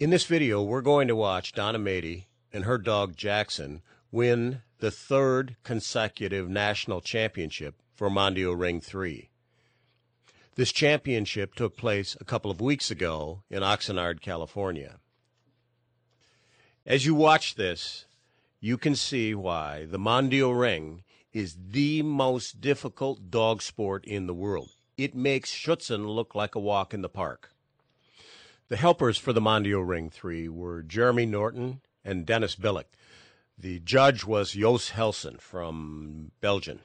In this video, we're going to watch Donna Matey and her dog Jackson win the third consecutive national championship for Mondio Ring 3. This championship took place a couple of weeks ago in Oxnard, California. As you watch this, you can see why the Mondio Ring is the most difficult dog sport in the world. It makes Schutzhund look like a walk in the park. The helpers for the Mondio Ring 3 were Jeremy Norton and Dennis Billick. The judge was Jos Helsen from Belgium.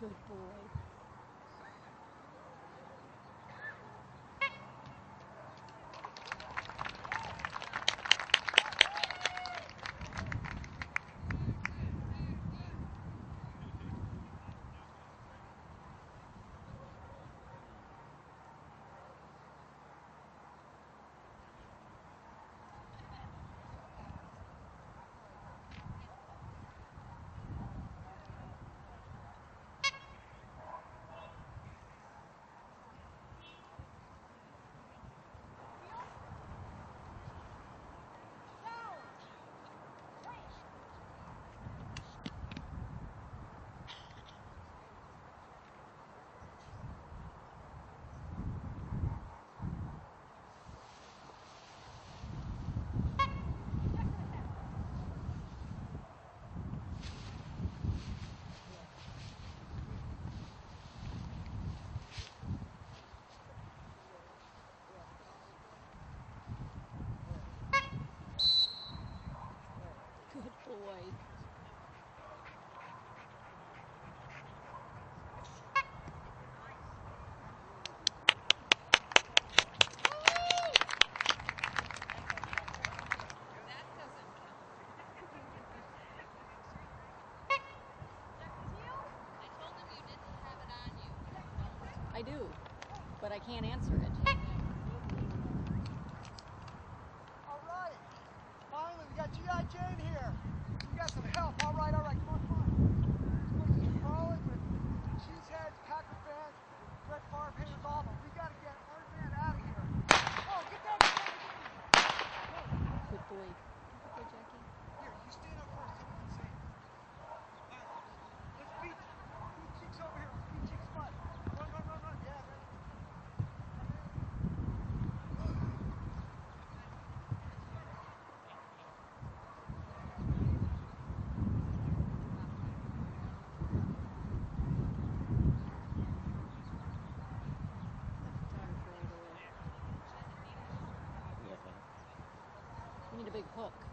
Good boy. Good boy. I do, but I can't answer it. big hook.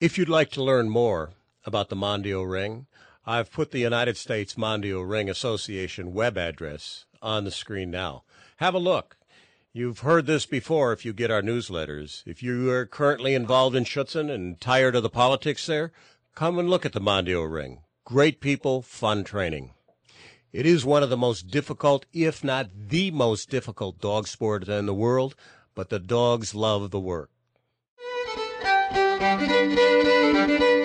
If you'd like to learn more about the Mondio Ring, I've put the United States Mondio Ring Association web address on the screen now. Have a look. You've heard this before if you get our newsletters. If you are currently involved in Schutzhund and tired of the politics there, come and look at the Mondio Ring. Great people, fun training. It is one of the most difficult, if not the most difficult dog sport in the world, but the dogs love the work. Thank you.